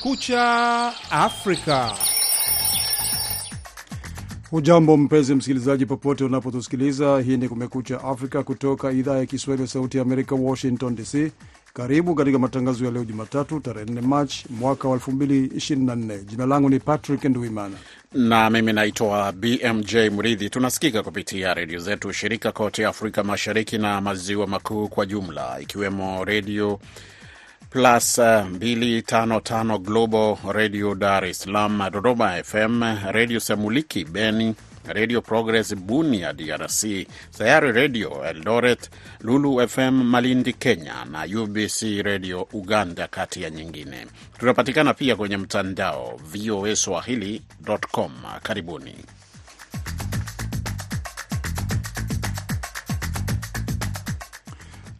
Kumekucha Afrika. Hujambo mpenzi msikilizaji, popote unapotusikiliza. Hii ni Kumekucha Afrika kutoka idhaa ya Kiswahili ya Sauti ya Amerika, Washington DC. Karibu katika matangazo ya leo Jumatatu, tarehe 4 Machi mwaka wa 2024. Jina langu ni Patrick Nduimana na mimi naitwa BMJ Mridhi. Tunasikika kupitia redio zetu shirika kote Afrika Mashariki na Maziwa Makuu kwa jumla, ikiwemo redio Plus 255 Global Radio Dar es Salaam, Dodoma FM, Radio Semuliki Beni, Radio Progress Bunia DRC, Sayari Radio Eldoret, Lulu FM Malindi Kenya na UBC Radio Uganda, kati ya nyingine. Tunapatikana pia kwenye mtandao VOA Swahili.com. Karibuni.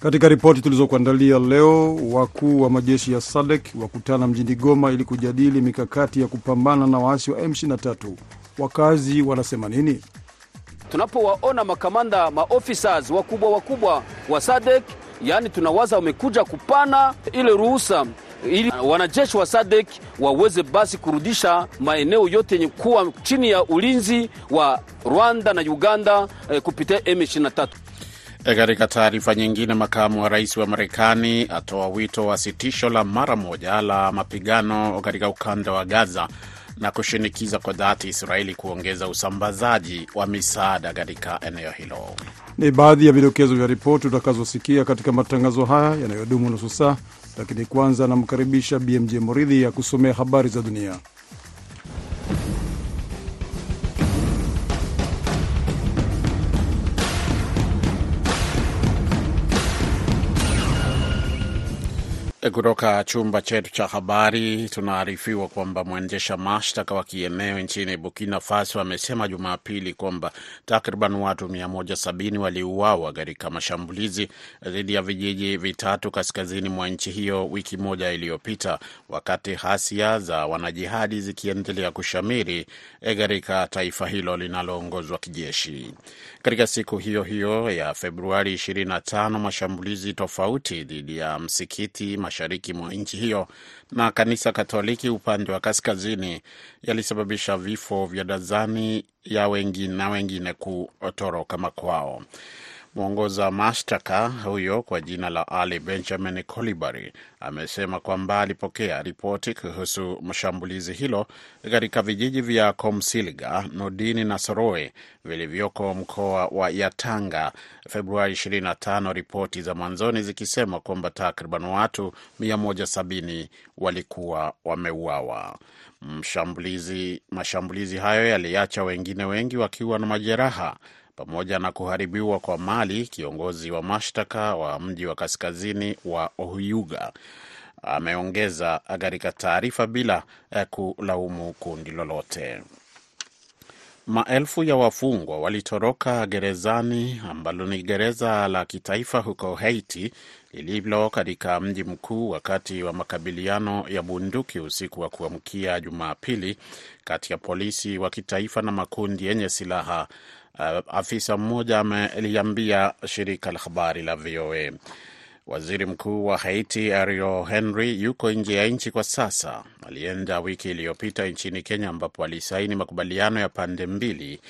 Katika ripoti tulizokuandalia leo, wakuu wa majeshi ya SADC wakutana mjini Goma ili kujadili mikakati ya kupambana na waasi wa M23. Wakazi wanasema nini? Tunapowaona makamanda maofisas wakubwa wakubwa wa SADC, yaani tunawaza wamekuja kupana ile ruhusa ili wanajeshi wa SADC waweze basi kurudisha maeneo yote yenye kuwa chini ya ulinzi wa Rwanda na Uganda eh, kupitia M23. Katika taarifa nyingine, makamu wa rais wa Marekani atoa wito wa sitisho la mara moja la mapigano katika ukanda wa Gaza na kushinikiza kwa dhati Israeli kuongeza usambazaji wa misaada katika eneo hilo. Ni baadhi ya vidokezo vya ripoti utakazosikia katika matangazo haya yanayodumu nusu saa, lakini kwanza anamkaribisha BMJ Moridhi ya kusomea habari za dunia. Kutoka chumba chetu cha habari tunaarifiwa kwamba mwendesha mashtaka wa kieneo nchini Burkina Faso amesema Jumapili kwamba takriban watu 170 waliuawa katika mashambulizi dhidi ya vijiji vitatu kaskazini mwa nchi hiyo wiki moja iliyopita, wakati hasia za wanajihadi zikiendelea kushamiri katika taifa hilo linaloongozwa kijeshi. Katika siku hiyo hiyo ya Februari 25 mashambulizi tofauti dhidi ya msikiti mashariki mwa nchi hiyo na kanisa Katoliki upande wa kaskazini yalisababisha vifo vya dazani ya wengi na wengine kutoroka makwao. Mwongoza mashtaka huyo kwa jina la Ali Benjamin Kolibari amesema kwamba alipokea ripoti kuhusu mashambulizi hilo katika vijiji vya Komsilga, Nodini na Soroe vilivyoko mkoa wa Yatanga Februari 25, ripoti za mwanzoni zikisema kwamba takriban watu 170 walikuwa wameuawa. Mashambulizi hayo yaliacha wengine wengi wakiwa na majeraha pamoja na kuharibiwa kwa mali. Kiongozi wa mashtaka wa mji wa kaskazini wa Ohuyuga ameongeza katika taarifa bila kulaumu kundi lolote. Maelfu ya wafungwa walitoroka gerezani ambalo ni gereza la kitaifa huko Haiti lililo katika mji mkuu wakati wa makabiliano ya bunduki usiku wa kuamkia Jumapili kati ya polisi wa kitaifa na makundi yenye silaha. Uh, afisa mmoja ameliambia shirika la habari la VOA. Waziri mkuu wa Haiti Ariel Henry yuko nje ya nchi kwa sasa. Alienda wiki iliyopita nchini Kenya, ambapo alisaini makubaliano ya pande mbili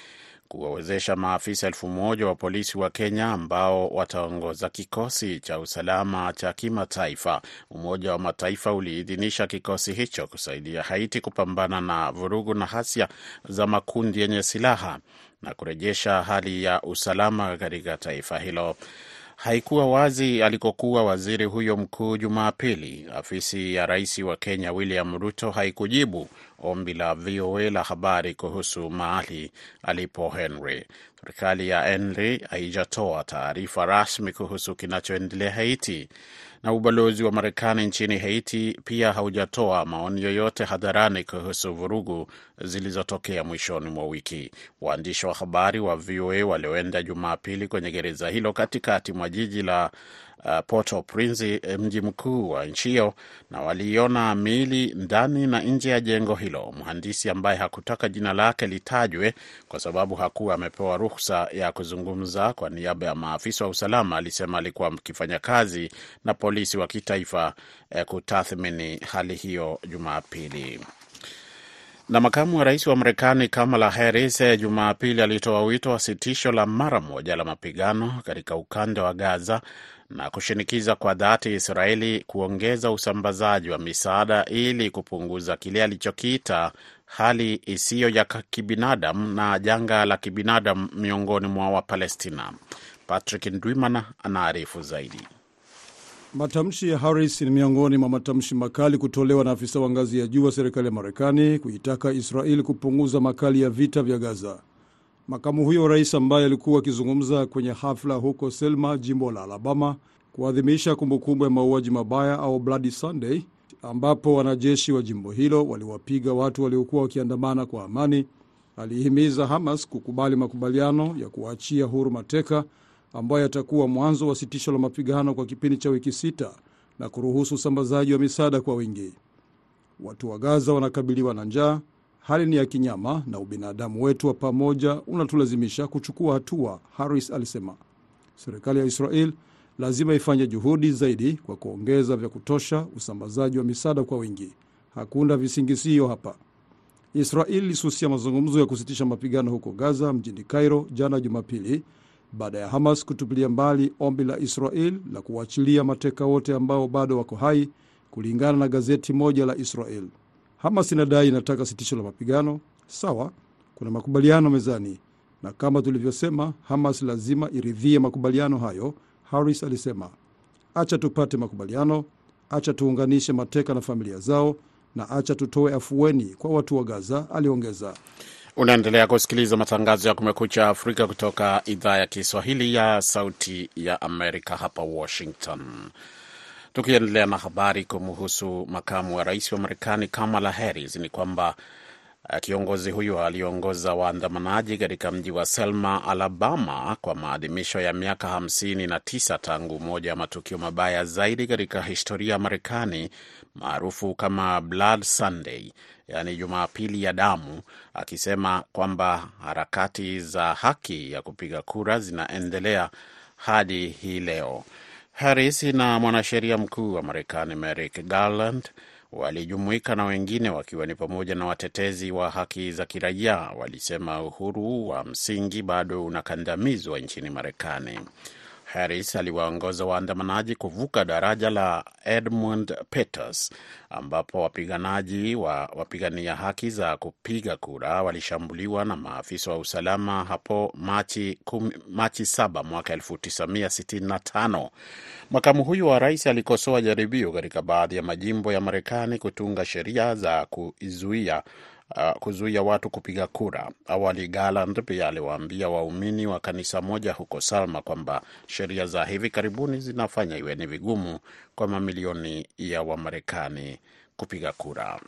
kuwawezesha maafisa elfu moja wa polisi wa Kenya ambao wataongoza kikosi cha usalama cha kimataifa. Umoja wa Mataifa uliidhinisha kikosi hicho kusaidia Haiti kupambana na vurugu na ghasia za makundi yenye silaha na kurejesha hali ya usalama katika taifa hilo. Haikuwa wazi alikokuwa waziri huyo mkuu Jumapili. Afisi ya rais wa Kenya William Ruto haikujibu ombi la VOA la habari kuhusu mahali alipo Henry. Serikali ya Henry haijatoa taarifa rasmi kuhusu kinachoendelea Haiti, na ubalozi wa Marekani nchini Haiti pia haujatoa maoni yoyote hadharani kuhusu vurugu zilizotokea mwishoni mwa wiki. Waandishi wa habari wa VOA walioenda Jumapili kwenye gereza hilo katikati mwa jiji la uh, Port-au-Prince, mji mkuu wa nchi hiyo, na waliona miili ndani na nje ya jengo hilo. Mhandisi ambaye hakutaka jina lake litajwe kwa sababu hakuwa amepewa ruhusa ya kuzungumza kwa niaba ya maafisa wa usalama alisema alikuwa akifanya kazi na polisi wa kitaifa eh, kutathmini hali hiyo Jumapili. Na makamu wa rais wa Marekani Kamala Harris Jumapili alitoa wito wa sitisho la mara moja la mapigano katika ukanda wa Gaza na kushinikiza kwa dhati Israeli kuongeza usambazaji wa misaada ili kupunguza kile alichokiita hali isiyo ya kibinadamu na janga la kibinadamu miongoni mwa Wapalestina. Patrick Ndwimana anaarifu zaidi. Matamshi ya Harris ni miongoni mwa matamshi makali kutolewa na afisa wa ngazi ya juu wa serikali ya Marekani kuitaka Israeli kupunguza makali ya vita vya Gaza. Makamu huyo rais ambaye alikuwa akizungumza kwenye hafla huko Selma, jimbo la Alabama, kuadhimisha kumbukumbu ya mauaji mabaya au Bloody Sunday, ambapo wanajeshi wa jimbo hilo waliwapiga watu waliokuwa wakiandamana kwa amani, alihimiza Hamas kukubali makubaliano ya kuachia huru mateka ambayo yatakuwa mwanzo wa sitisho la mapigano kwa kipindi cha wiki sita na kuruhusu usambazaji wa misaada kwa wingi. Watu wa Gaza wanakabiliwa na njaa, hali ni ya kinyama na ubinadamu wetu wa pamoja unatulazimisha kuchukua hatua, Harris alisema. Serikali ya Israel lazima ifanye juhudi zaidi kwa kuongeza vya kutosha usambazaji wa misaada kwa wingi. Hakuna visingizio hapa. Israel ilisusia mazungumzo ya kusitisha mapigano huko Gaza mjini Cairo jana Jumapili baada ya Hamas kutupilia mbali ombi la Israel la kuwachilia mateka wote ambao bado wako hai, kulingana na gazeti moja la Israel. Hamas inadai inataka sitisho la mapigano. Sawa, kuna makubaliano mezani, na kama tulivyosema, Hamas lazima iridhie makubaliano hayo, Harris alisema. Acha tupate makubaliano, acha tuunganishe mateka na familia zao, na acha tutoe afueni kwa watu wa Gaza, aliongeza. Unaendelea kusikiliza matangazo ya Kumekucha Afrika kutoka idhaa ya Kiswahili ya Sauti ya Amerika hapa Washington. Tukiendelea na habari kumhusu makamu wa rais wa Marekani Kamala Harris ni kwamba kiongozi huyo aliongoza waandamanaji katika mji wa Selma, Alabama, kwa maadhimisho ya miaka hamsini na tisa tangu moja ya matukio mabaya zaidi katika historia ya Marekani maarufu kama Blood Sunday, yaani Jumapili ya damu, akisema kwamba harakati za haki ya kupiga kura zinaendelea hadi hii leo. Harris na mwanasheria mkuu wa Marekani Merrick Garland walijumuika na wengine wakiwa ni pamoja na watetezi wa haki za kiraia walisema uhuru wa msingi bado unakandamizwa nchini Marekani. Harris aliwaongoza waandamanaji kuvuka daraja la Edmund Pettus ambapo wapiganaji wa wapigania haki za kupiga kura walishambuliwa na maafisa wa usalama hapo Machi, kum, Machi 7 mwaka 1965. Makamu huyu wa rais alikosoa jaribio katika baadhi ya majimbo ya Marekani kutunga sheria za kuizuia Uh, kuzuia watu kupiga kura. Awali Garland pia aliwaambia waumini wa kanisa moja huko Salma kwamba sheria za hivi karibuni zinafanya iwe ni vigumu kwa mamilioni ya Wamarekani kupiga kura.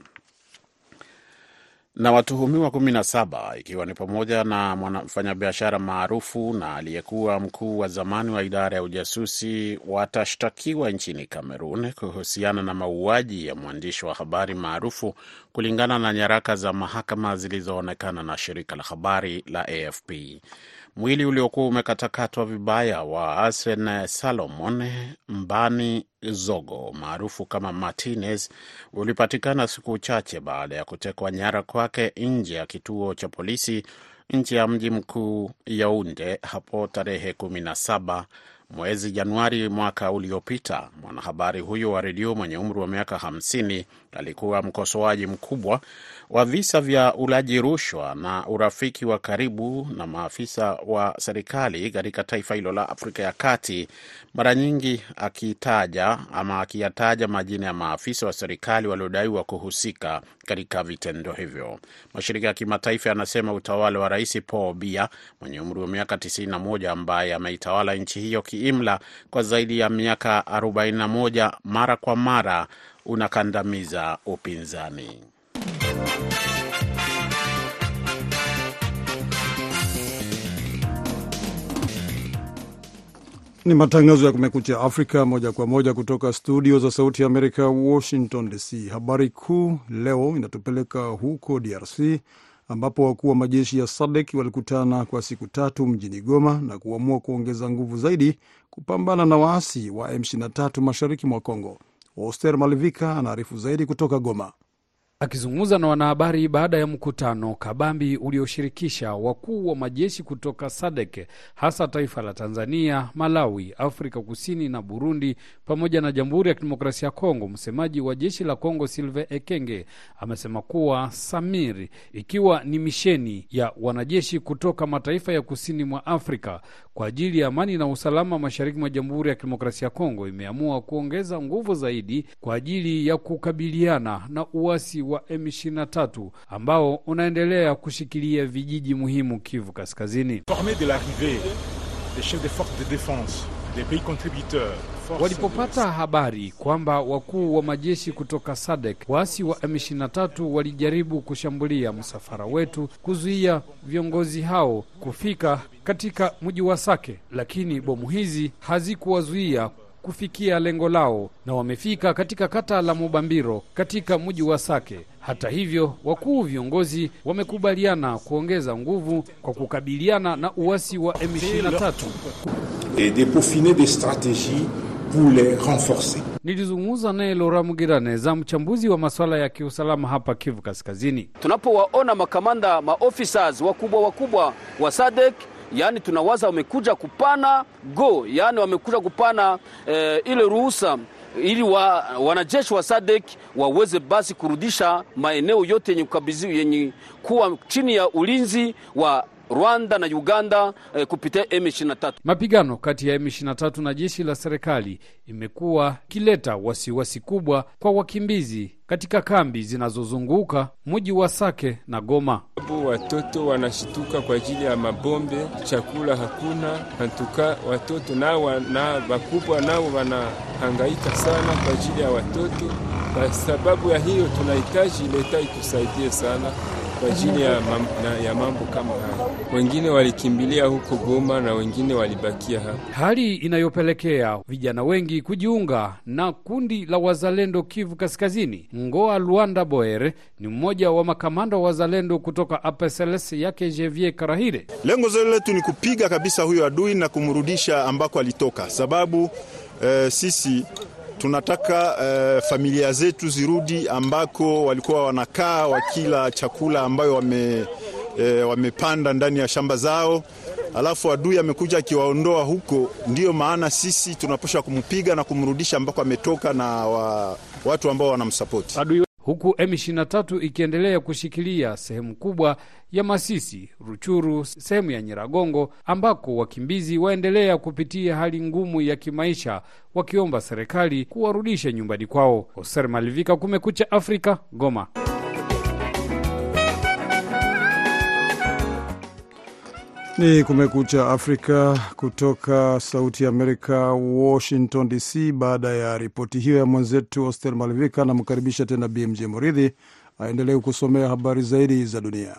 Na watuhumiwa kumi na saba ikiwa ni pamoja na mfanyabiashara maarufu na aliyekuwa mkuu wa zamani wa idara ya ujasusi watashtakiwa nchini Kamerun kuhusiana na mauaji ya mwandishi wa habari maarufu, kulingana na nyaraka za mahakama zilizoonekana na shirika la habari la AFP. Mwili uliokuwa umekatakatwa vibaya wa Asen Salomon Mbani Zogo maarufu kama Martinez ulipatikana siku chache baada ya kutekwa nyara kwake nje ya kituo cha polisi nje ya mji mkuu Yaunde hapo tarehe kumi na saba mwezi Januari mwaka uliopita. Mwanahabari huyo wa redio mwenye umri wa miaka 50 alikuwa mkosoaji mkubwa wa visa vya ulaji rushwa na urafiki wa karibu na maafisa wa serikali katika taifa hilo la Afrika ya Kati, mara nyingi akitaja ama akiyataja majina ya maafisa wa serikali waliodaiwa kuhusika katika vitendo hivyo. Mashirika ya kimataifa yanasema utawala wa Rais Paul Biya mwenye umri wa miaka 91 ambaye ameitawala nchi hiyo kiimla kwa zaidi ya miaka 41 mara kwa mara unakandamiza upinzani. Ni matangazo ya Kumekucha Afrika moja kwa moja kutoka studio za Sauti ya Amerika, Washington DC. Habari kuu leo inatupeleka huko DRC ambapo wakuu wa majeshi ya SADC walikutana kwa siku tatu mjini Goma na kuamua kuongeza nguvu zaidi kupambana na waasi wa M23 mashariki mwa Congo. Oster Malivika anaarifu zaidi kutoka Goma. Akizungumza na wanahabari baada ya mkutano kabambi ulioshirikisha wakuu wa majeshi kutoka SADC hasa taifa la Tanzania, Malawi, Afrika Kusini na Burundi pamoja na Jamhuri ya Kidemokrasia ya Kongo, msemaji wa jeshi la Kongo Silve Ekenge amesema kuwa Samir, ikiwa ni misheni ya wanajeshi kutoka mataifa ya kusini mwa Afrika kwa ajili ya amani na usalama mashariki mwa Jamhuri ya Kidemokrasia ya Kongo, imeamua kuongeza nguvu zaidi kwa ajili ya kukabiliana na uasi wa M23 ambao unaendelea kushikilia vijiji muhimu Kivu Kaskazini. Walipopata habari kwamba wakuu wa majeshi kutoka SADC waasi wa M23 walijaribu kushambulia msafara wetu, kuzuia viongozi hao kufika katika mji wa Sake, lakini bomu hizi hazikuwazuia kufikia lengo lao na wamefika katika kata la Mubambiro katika mji wa Sake. Hata hivyo, wakuu viongozi wamekubaliana kuongeza nguvu kwa kukabiliana na uasi wa M23. et de peaufiner des strategies pour les renforcer. Nilizungumza naye Lora Mugiraneza, mchambuzi wa masuala ya kiusalama hapa Kivu Kaskazini. tunapowaona makamanda maofisa wakubwa wakubwa wa SADC yaani tunawaza wamekuja kupana go, yaani wamekuja kupana e, ile ruhusa ili wa, wanajeshi wa SADC waweze basi kurudisha maeneo yote yenye kukabidhi yenye kuwa chini ya ulinzi wa Rwanda na Uganda eh, kupitia M23. Mapigano kati ya M23 na jeshi la serikali imekuwa ikileta wasiwasi kubwa kwa wakimbizi katika kambi zinazozunguka mji wa Sake na Goma. watoto wanashituka kwa ajili ya mabombe, chakula hakuna. Antuka watoto nao na wakubwa nao wanahangaika sana kwa ajili ya watoto. Kwa sababu ya hiyo, tunahitaji leta itusaidie sana kwa ajili ya, mam, ya mambo kama haya. Wengine walikimbilia huko Goma na wengine walibakia hapa. hali inayopelekea vijana wengi kujiunga na kundi la wazalendo Kivu Kaskazini. Ngoa Luanda Boere ni mmoja wa makamanda wa wazalendo kutoka APSLS yake Jevier Karahire. Lengo zote letu ni kupiga kabisa huyo adui na kumrudisha ambako alitoka, sababu eh, sisi tunataka eh, familia zetu zirudi ambako walikuwa wanakaa wakila chakula ambayo wame, eh, wamepanda ndani ya shamba zao, alafu adui amekuja akiwaondoa huko. Ndiyo maana sisi tunapasha kumpiga na kumrudisha ambako ametoka na wa, watu ambao wanamsapoti. Huku M23 ikiendelea kushikilia sehemu kubwa ya Masisi, Ruchuru, sehemu ya Nyiragongo ambako wakimbizi waendelea kupitia hali ngumu ya kimaisha, wakiomba serikali kuwarudisha nyumbani kwao. Hoser Malivika, Kumekucha Afrika, Goma. Ni Kumekucha Afrika kutoka Sauti ya Amerika, Washington DC. Baada ya ripoti hiyo ya mwenzetu Oster Malivika, anamkaribisha tena BMJ Moridhi aendelee kusomea habari zaidi za dunia.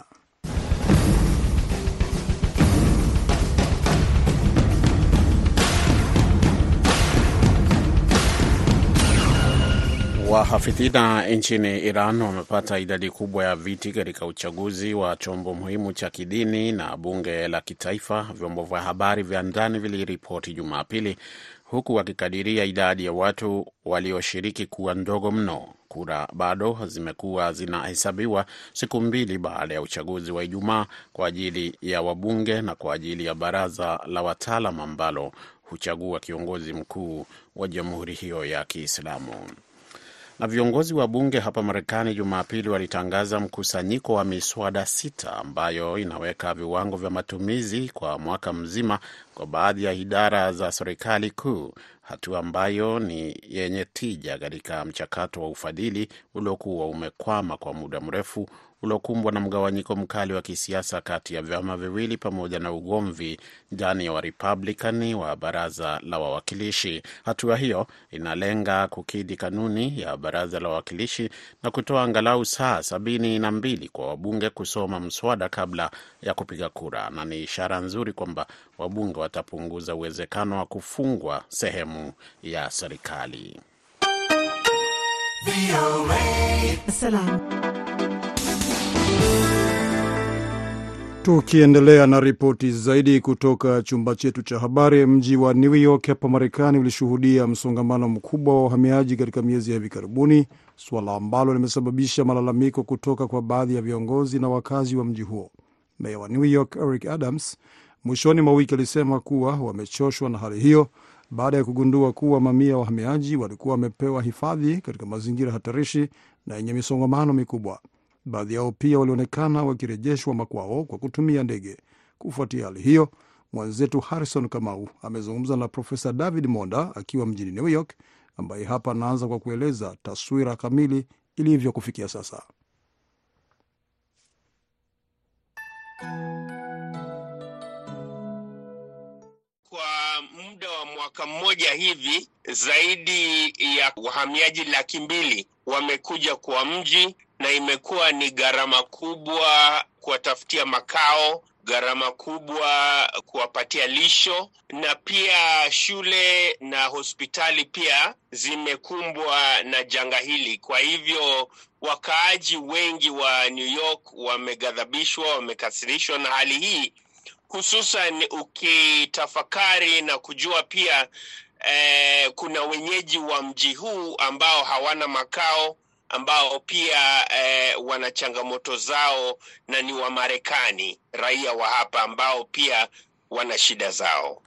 Wahafidhina nchini Iran wamepata idadi kubwa ya viti katika uchaguzi wa chombo muhimu cha kidini na bunge la kitaifa, vyombo vya habari vya ndani viliripoti Jumapili, huku wakikadiria idadi ya watu walioshiriki kuwa ndogo mno. Kura bado zimekuwa zinahesabiwa siku mbili baada ya uchaguzi wa Ijumaa kwa ajili ya wabunge na kwa ajili ya baraza la wataalam ambalo huchagua kiongozi mkuu wa jamhuri hiyo ya Kiislamu. Viongozi wa bunge hapa Marekani Jumapili walitangaza mkusanyiko wa miswada sita ambayo inaweka viwango vya matumizi kwa mwaka mzima kwa baadhi ya idara za serikali kuu, hatua ambayo ni yenye tija katika mchakato wa ufadhili uliokuwa umekwama kwa muda mrefu uliokumbwa na mgawanyiko mkali wa kisiasa kati ya vyama viwili pamoja na ugomvi ndani ya Warepublikani wa baraza la wawakilishi. Hatua hiyo inalenga kukidhi kanuni ya baraza la wawakilishi na kutoa angalau saa sabini na mbili kwa wabunge kusoma mswada kabla ya kupiga kura, na ni ishara nzuri kwamba wabunge watapunguza uwezekano wa kufungwa sehemu ya serikali. Tukiendelea na ripoti zaidi kutoka chumba chetu cha habari, mji wa New York hapa Marekani ulishuhudia msongamano mkubwa wa wahamiaji katika miezi ya hivi karibuni, suala ambalo limesababisha malalamiko kutoka kwa baadhi ya viongozi na wakazi wa mji huo. Meya wa New York Eric Adams mwishoni mwa wiki alisema kuwa wamechoshwa na hali hiyo baada ya kugundua kuwa mamia ya wahamiaji walikuwa wamepewa hifadhi katika mazingira hatarishi na yenye misongamano mikubwa. Baadhi yao pia walionekana wakirejeshwa makwao kwa kutumia ndege. Kufuatia hali hiyo, mwenzetu Harrison Kamau amezungumza na Profesa David Monda akiwa mjini New York, ambaye hapa anaanza kwa kueleza taswira kamili ilivyo kufikia sasa. Kwa muda wa mwaka mmoja hivi zaidi ya wahamiaji laki mbili wamekuja kwa mji, na imekuwa ni gharama kubwa kuwatafutia makao, gharama kubwa kuwapatia lisho, na pia shule na hospitali pia zimekumbwa na janga hili. Kwa hivyo wakaaji wengi wa New York wameghadhabishwa, wamekasirishwa na hali hii hususan ukitafakari na kujua pia eh, kuna wenyeji wa mji huu ambao hawana makao ambao pia eh, wana changamoto zao na ni Wamarekani raia wa hapa ambao pia wana shida zao.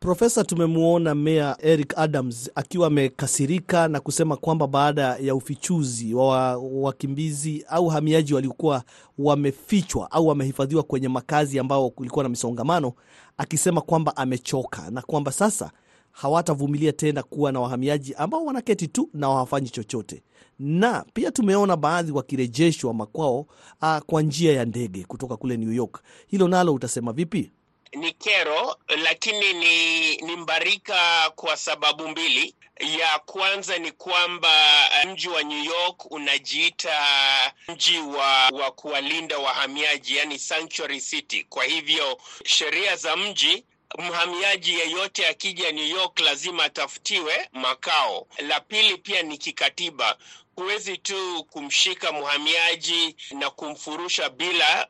Profesa, tumemwona Meya Eric Adams akiwa amekasirika na kusema kwamba baada ya ufichuzi wa wakimbizi au wahamiaji waliokuwa wamefichwa au wamehifadhiwa kwenye makazi ambao kulikuwa na misongamano, akisema kwamba amechoka na kwamba sasa hawatavumilia tena kuwa na wahamiaji ambao wanaketi tu na hawafanyi chochote. Na pia tumeona baadhi wakirejeshwa makwao ah, kwa njia ya ndege kutoka kule New York. Hilo nalo utasema vipi? Ni kero, lakini ni, ni mbarika kwa sababu mbili. Ya kwanza ni kwamba eh, mji wa New York unajiita mji wa, wa kuwalinda wahamiaji, yani sanctuary city. Kwa hivyo sheria za mji mhamiaji yeyote akija New York lazima atafutiwe makao. La pili pia ni kikatiba, huwezi tu kumshika mhamiaji na kumfurusha bila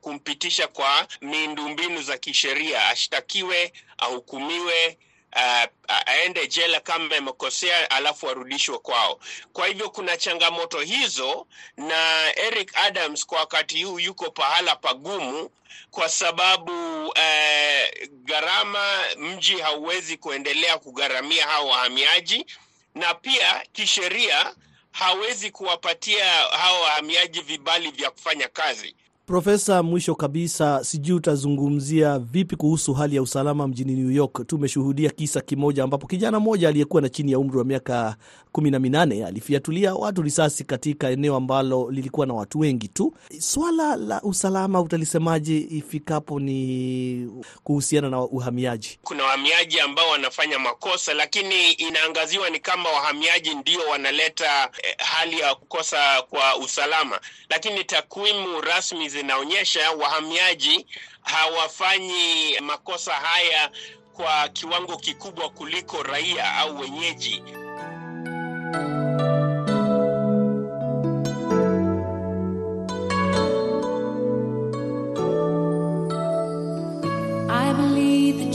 kumpitisha kwa miundombinu za kisheria, ashtakiwe, ahukumiwe, uh, aende jela kama amekosea, alafu arudishwe kwao. Kwa hivyo kuna changamoto hizo, na Eric Adams kwa wakati huu yuko pahala pagumu kwa sababu uh, gharama, mji hauwezi kuendelea kugharamia hao wahamiaji, na pia kisheria hawezi kuwapatia hao wahamiaji vibali vya kufanya kazi. Profesa, mwisho kabisa, sijui utazungumzia vipi kuhusu hali ya usalama mjini New York. Tumeshuhudia kisa kimoja ambapo kijana mmoja aliyekuwa na chini ya umri wa miaka kumi na minane alifiatulia watu risasi katika eneo ambalo lilikuwa na watu wengi tu. Swala la usalama utalisemaje ifikapo ni kuhusiana na uhamiaji? Kuna wahamiaji ambao wanafanya makosa, lakini inaangaziwa ni kama wahamiaji ndio wanaleta eh, hali ya kukosa kwa usalama, lakini takwimu rasmi zinaonyesha wahamiaji hawafanyi makosa haya kwa kiwango kikubwa kuliko raia au wenyeji.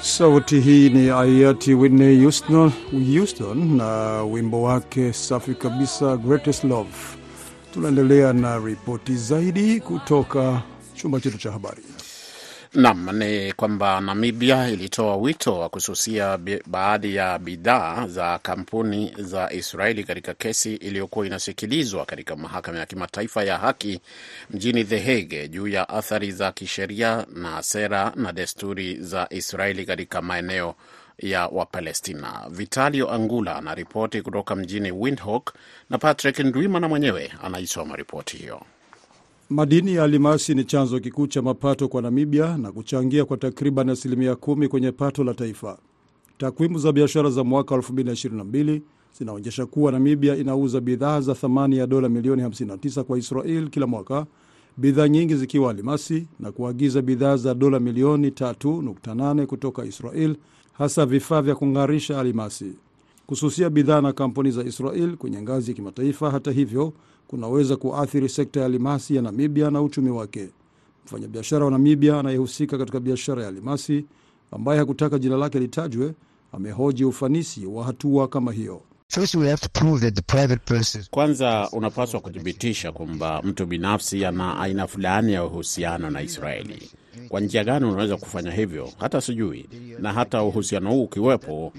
Sauti hii ni hayati Whitney Houston, Houston na wimbo wake safi kabisa Greatest Love. Tunaendelea na ripoti zaidi kutoka chumba chetu cha habari. Nam ni kwamba Namibia ilitoa wito wa kususia baadhi ya bidhaa za kampuni za Israeli katika kesi iliyokuwa inasikilizwa katika mahakama ya kimataifa ya haki mjini The Hague juu ya athari za kisheria na sera na desturi za Israeli katika maeneo ya Wapalestina. Vitalio Angula anaripoti kutoka mjini Windhoek na Patrick Ndwimana mwenyewe anaisoma ripoti hiyo. Madini ya alimasi ni chanzo kikuu cha mapato kwa Namibia na kuchangia kwa takriban asilimia kumi kwenye pato la taifa. Takwimu za biashara za mwaka 2022 zinaonyesha kuwa Namibia inauza bidhaa za thamani ya dola milioni 59 kwa Israel kila mwaka, bidhaa nyingi zikiwa alimasi na kuagiza bidhaa za dola milioni 3.8 kutoka Israel, hasa vifaa vya kung'arisha alimasi. Kususia bidhaa na kampuni za Israel kwenye ngazi ya kimataifa, hata hivyo, kunaweza kuathiri sekta ya alimasi ya Namibia na uchumi wake. Mfanyabiashara wa Namibia anayehusika katika biashara ya alimasi, ambaye hakutaka jina lake litajwe, amehoji ufanisi wa hatua kama hiyo. First we have to prove that the private person Kwanza unapaswa kuthibitisha kwamba mtu binafsi ana aina fulani ya uhusiano na Israeli. Kwa njia gani unaweza kufanya hivyo? Hata sijui. Na hata uhusiano huu ukiwepo,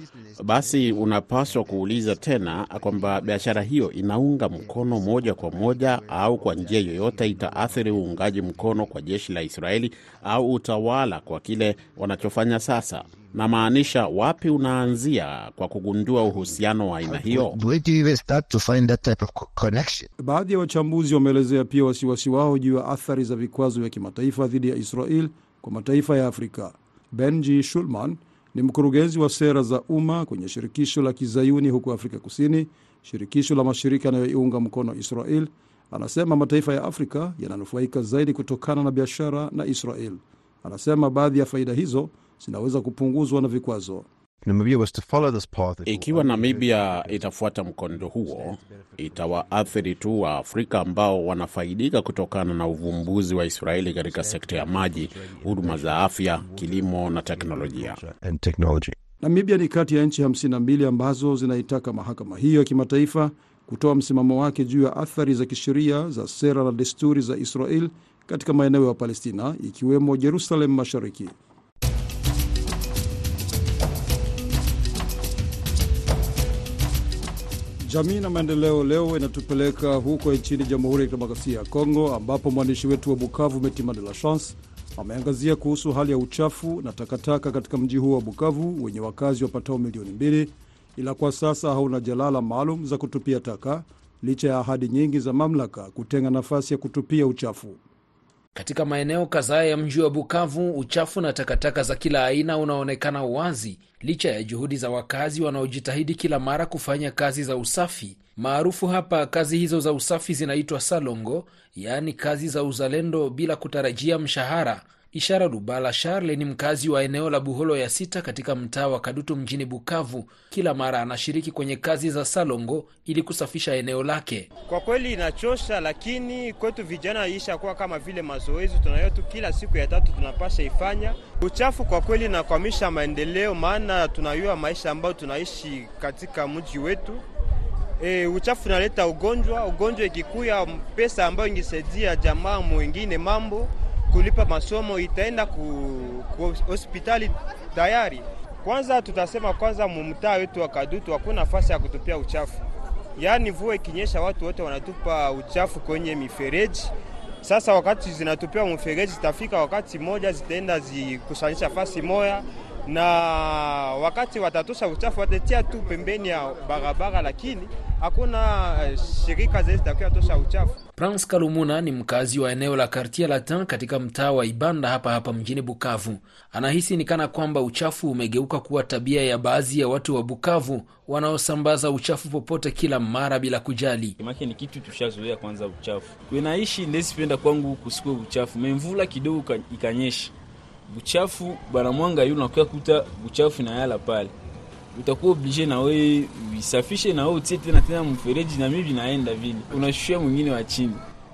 basi unapaswa kuuliza tena kwamba biashara hiyo inaunga mkono moja kwa moja au kwa njia yoyote itaathiri uungaji mkono kwa jeshi la Israeli au utawala kwa kile wanachofanya sasa. Namaanisha, wapi unaanzia kwa kugundua uhusiano wa aina hiyo? where do you even start to find that type of co- connection? Baadhi ya wachambuzi wameelezea pia wasiwasi wao juu ya athari za vikwazo vya kimataifa dhidi ya Israel kwa mataifa ya Afrika. Benji Shulman ni mkurugenzi wa sera za umma kwenye shirikisho la kizayuni huko Afrika Kusini, shirikisho la mashirika yanayoiunga mkono Israel. Anasema mataifa ya Afrika yananufaika zaidi kutokana na biashara na Israel. Anasema baadhi ya faida hizo zinaweza kupunguzwa na vikwazo. Namibia was to follow this path. Ikiwa Namibia itafuata mkondo huo, itawaathiri tu wa Afrika ambao wanafaidika kutokana na uvumbuzi wa Israeli katika sekta ya maji, huduma za afya, kilimo na teknolojia. Namibia ni kati ya nchi 52 ambazo zinaitaka mahakama hiyo ya kimataifa kutoa msimamo wake juu ya athari za kisheria za sera na desturi za Israel katika maeneo ya Palestina ikiwemo Jerusalem Mashariki. Jamii na maendeleo leo inatupeleka huko nchini Jamhuri ya Kidemokrasia ya Kongo, ambapo mwandishi wetu wa Bukavu Metima de la Chance ameangazia kuhusu hali ya uchafu na takataka katika mji huo wa Bukavu wenye wakazi wapatao milioni mbili, ila kwa sasa hauna jalala maalum za kutupia taka licha ya ahadi nyingi za mamlaka kutenga nafasi ya kutupia uchafu. Katika maeneo kadhaa ya mji wa Bukavu, uchafu na takataka za kila aina unaonekana wazi licha ya juhudi za wakazi wanaojitahidi kila mara kufanya kazi za usafi maarufu hapa. Kazi hizo za usafi zinaitwa salongo, yaani kazi za uzalendo bila kutarajia mshahara. Ishara Lubala Charle ni mkazi wa eneo la Buholo ya sita katika mtaa wa Kadutu mjini Bukavu. Kila mara anashiriki kwenye kazi za salongo ili kusafisha eneo lake. Kwa kweli inachosha, lakini kwetu vijana isha kuwa kama vile mazoezi tunayotu, kila siku ya tatu tunapasha ifanya. Uchafu kwa kweli nakwamisha maendeleo, maana tunayua maisha ambayo tunaishi katika mji wetu. E, uchafu unaleta ugonjwa. Ugonjwa ikikuya, pesa ambayo ingesaidia jamaa mwingine mambo kulipa masomo itaenda ku, ku hospitali tayari. Kwanza tutasema kwanza, mumtaa wetu wa Kadutu hakuna nafasi ya kutupia uchafu, yaani mvua ikinyesha watu wote wanatupa uchafu kwenye mifereji. Sasa wakati zinatupia mfereji, zitafika wakati moja zitaenda zikusanyisha fasi moya, na wakati watatosha uchafu watatia tu pembeni ya barabara, lakini hakuna shirika zile zitakuwa tosha uchafu. Prince Kalumuna ni mkazi wa eneo la Quartier Latin katika mtaa wa Ibanda hapa hapa mjini Bukavu. Anahisi ni kana kwamba uchafu umegeuka kuwa tabia ya baadhi ya watu wa Bukavu wanaosambaza uchafu popote kila mara bila kujali. Make ni kitu tushazoea kwanza uchafu. Kwenaishi ndesipenda kwangu kusikue uchafu. Memvula kidogo ikanyesha. Uchafu banamwanga yule nakuya kuta uchafu na yala pale. Utakuwa oblige na wewe uisafishe na wewe utie tena tena mfereji na mimi naenda vile. Unashushia mwingine wa chini.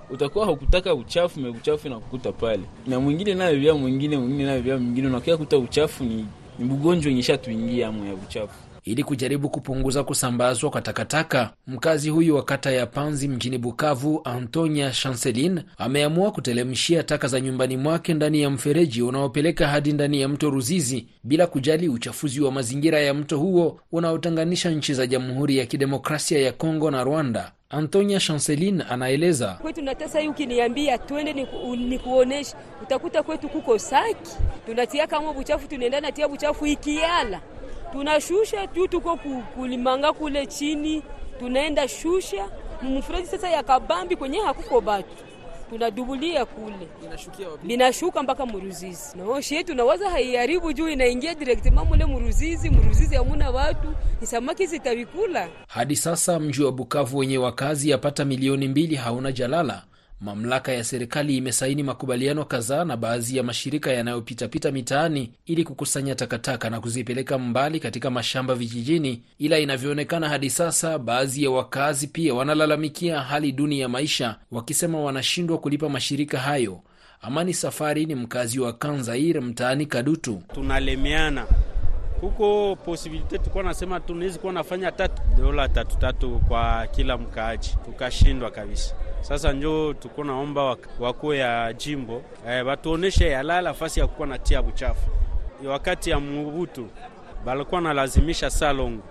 Utakuwa hukutaka uchafu me uchafu na kukuta pale. Na mwingine nayo vya mwingine mwingine nayo vya mwingine unakia kuta uchafu ni ni bugonjwa yenye tuingia amo ya buchafu. Ili kujaribu kupunguza kusambazwa kwa takataka, mkazi huyu wa kata ya Panzi mjini Bukavu, Antonia Chancelin, ameamua kutelemshia taka za nyumbani mwake ndani ya mfereji unaopeleka hadi ndani ya mto Ruzizi bila kujali uchafuzi wa mazingira ya mto huo unaotenganisha nchi za Jamhuri ya Kidemokrasia ya Kongo na Rwanda. Antonia Chanceline anaeleza. Kwetu natasa hii, ukiniambia twende niku, nikuonesha, utakuta kwetu kuko saki. Tunatia kama buchafu, tunaenda natia buchafu ikiala tunashusha tu, tuko kulimanga kule chini, tunaenda shusha mumfereji sasa ya kabambi kwenye hakuko batu tunadubulia kule, linashuka mpaka Muruzizi na oshi yetu nawaza haiharibu juu inaingia direktement mule Muruzizi. Muruzizi hamuna watu, ni samaki zitavikula. Hadi sasa mji wa Bukavu wenye wakazi yapata milioni mbili hauna jalala. Mamlaka ya serikali imesaini makubaliano kadhaa na baadhi ya mashirika yanayopitapita mitaani ili kukusanya takataka na kuzipeleka mbali katika mashamba vijijini, ila inavyoonekana hadi sasa baadhi ya wakazi pia wanalalamikia hali duni ya maisha, wakisema wanashindwa kulipa mashirika hayo. Amani Safari ni mkazi wa Kanzair mtaani Kadutu. tunalemeana huko posibilite tulikuwa nasema tunawezi kuwa nafanya tatu dola tatu tatu kwa kila mkaaji, tukashindwa kabisa. Sasa njo tuko naomba wakuu ya jimbo. Eh, watuoneshe yalala fasi ya kukuwa natia buchafu. Wakati ya Mubutu balikuwa nalazimisha salongo.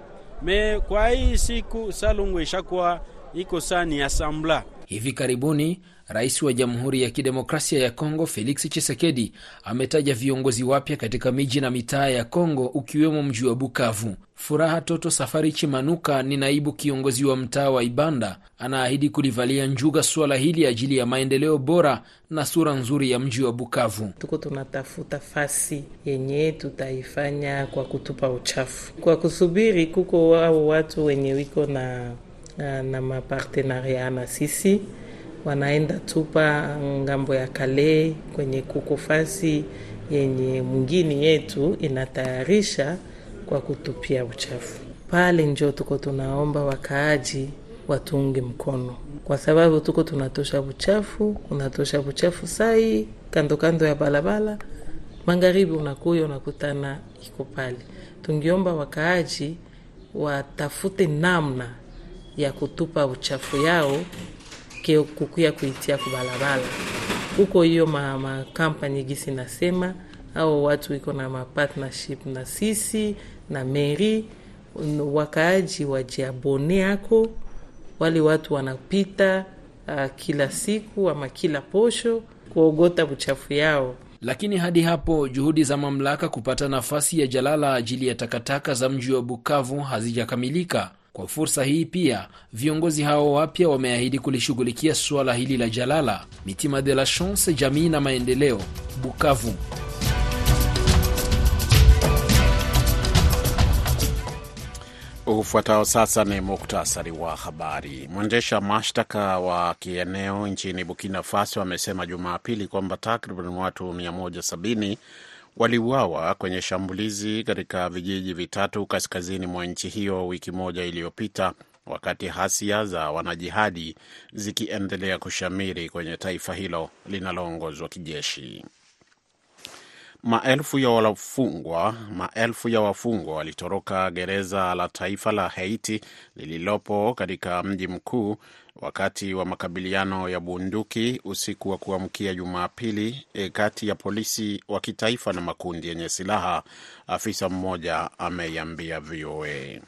Me, kwa hii siku salongo ishakuwa iko sani ya sambla. Hivi karibuni rais wa Jamhuri ya Kidemokrasia ya Kongo Felix Tshisekedi ametaja viongozi wapya katika miji na mitaa ya Kongo ukiwemo mji wa Bukavu. Furaha Toto Safari Chimanuka ni naibu kiongozi wa mtaa wa Ibanda, anaahidi kulivalia njuga suala hili ajili ya maendeleo bora na sura nzuri ya mji wa Bukavu. Tuko tunatafuta fasi yenye tutaifanya kwa kutupa uchafu, kwa kusubiri kuko wao watu wenye wiko na, na, na mapartenaria na sisi wanaenda tupa ng'ambo ya kale kwenye kukofasi yenye mwingine yetu inatayarisha kwa kutupia uchafu pale. Njo tuko tunaomba wakaaji watuunge mkono, kwa sababu tuko tunatosha uchafu, unatosha uchafu sai kando kando ya balabala, magharibi unakuya unakutana iko pale. Tungiomba wakaaji watafute namna ya kutupa uchafu yao kukuya kuitia kubalabala huko. Hiyo makampani ma gisi nasema au watu iko na mapartnership na sisi na meri, wakaaji wajiabone ako wale watu wanapita uh, kila siku ama kila posho kuogota uchafu yao. Lakini hadi hapo juhudi za mamlaka kupata nafasi ya jalala ajili ya takataka za mji wa Bukavu hazijakamilika. Kwa fursa hii pia viongozi hao wapya wameahidi kulishughulikia suala hili la jalala. Mitima de la Chance, jamii na maendeleo, Bukavu. Ufuatao sasa ni muktasari wa habari. Mwendesha mashtaka wa kieneo nchini Burkina Faso amesema Jumapili kwamba takriban watu 170 waliuawa kwenye shambulizi katika vijiji vitatu kaskazini mwa nchi hiyo wiki moja iliyopita, wakati hasia za wanajihadi zikiendelea kushamiri kwenye taifa hilo linaloongozwa kijeshi. Maelfu ya wafungwa maelfu ya wafungwa walitoroka gereza la taifa la Haiti lililopo katika mji mkuu wakati wa makabiliano ya bunduki usiku wa kuamkia Jumapili e, kati ya polisi wa kitaifa na makundi yenye silaha, afisa mmoja ameiambia VOA.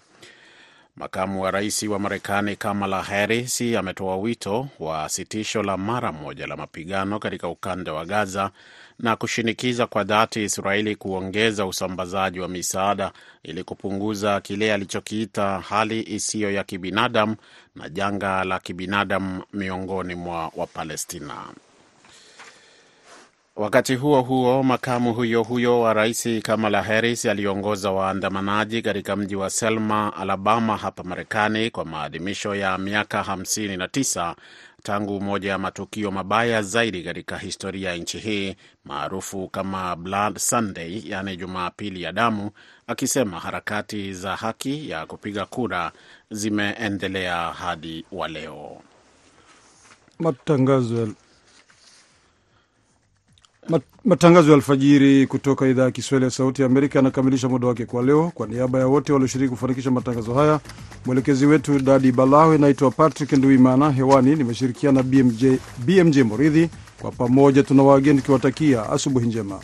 Makamu wa rais wa Marekani Kamala Harris ametoa wito wa sitisho la mara moja la mapigano katika ukanda wa Gaza na kushinikiza kwa dhati Israeli kuongeza usambazaji wa misaada ili kupunguza kile alichokiita hali isiyo ya kibinadamu na janga la kibinadamu miongoni mwa Wapalestina. Wakati huo huo, makamu huyo huyo wa rais Kamala Harris aliongoza waandamanaji katika mji wa Selma, Alabama, hapa Marekani kwa maadhimisho ya miaka 59 tangu moja ya matukio mabaya zaidi katika historia ya nchi hii maarufu kama Blood Sunday, yaani Jumapili ya damu, akisema harakati za haki ya kupiga kura zimeendelea hadi wa leo. Matangazo Mat- Matangazo ya alfajiri kutoka idhaa ya Kiswahili ya Sauti ya Amerika yanakamilisha muda wake kwa leo. Kwa niaba ya wote walioshiriki kufanikisha matangazo haya, mwelekezi wetu Dadi Balawe, naitwa Patrick Nduimana. Hewani nimeshirikiana BMJ, BMJ Moridhi. Kwa pamoja tuna wageni tukiwatakia asubuhi njema.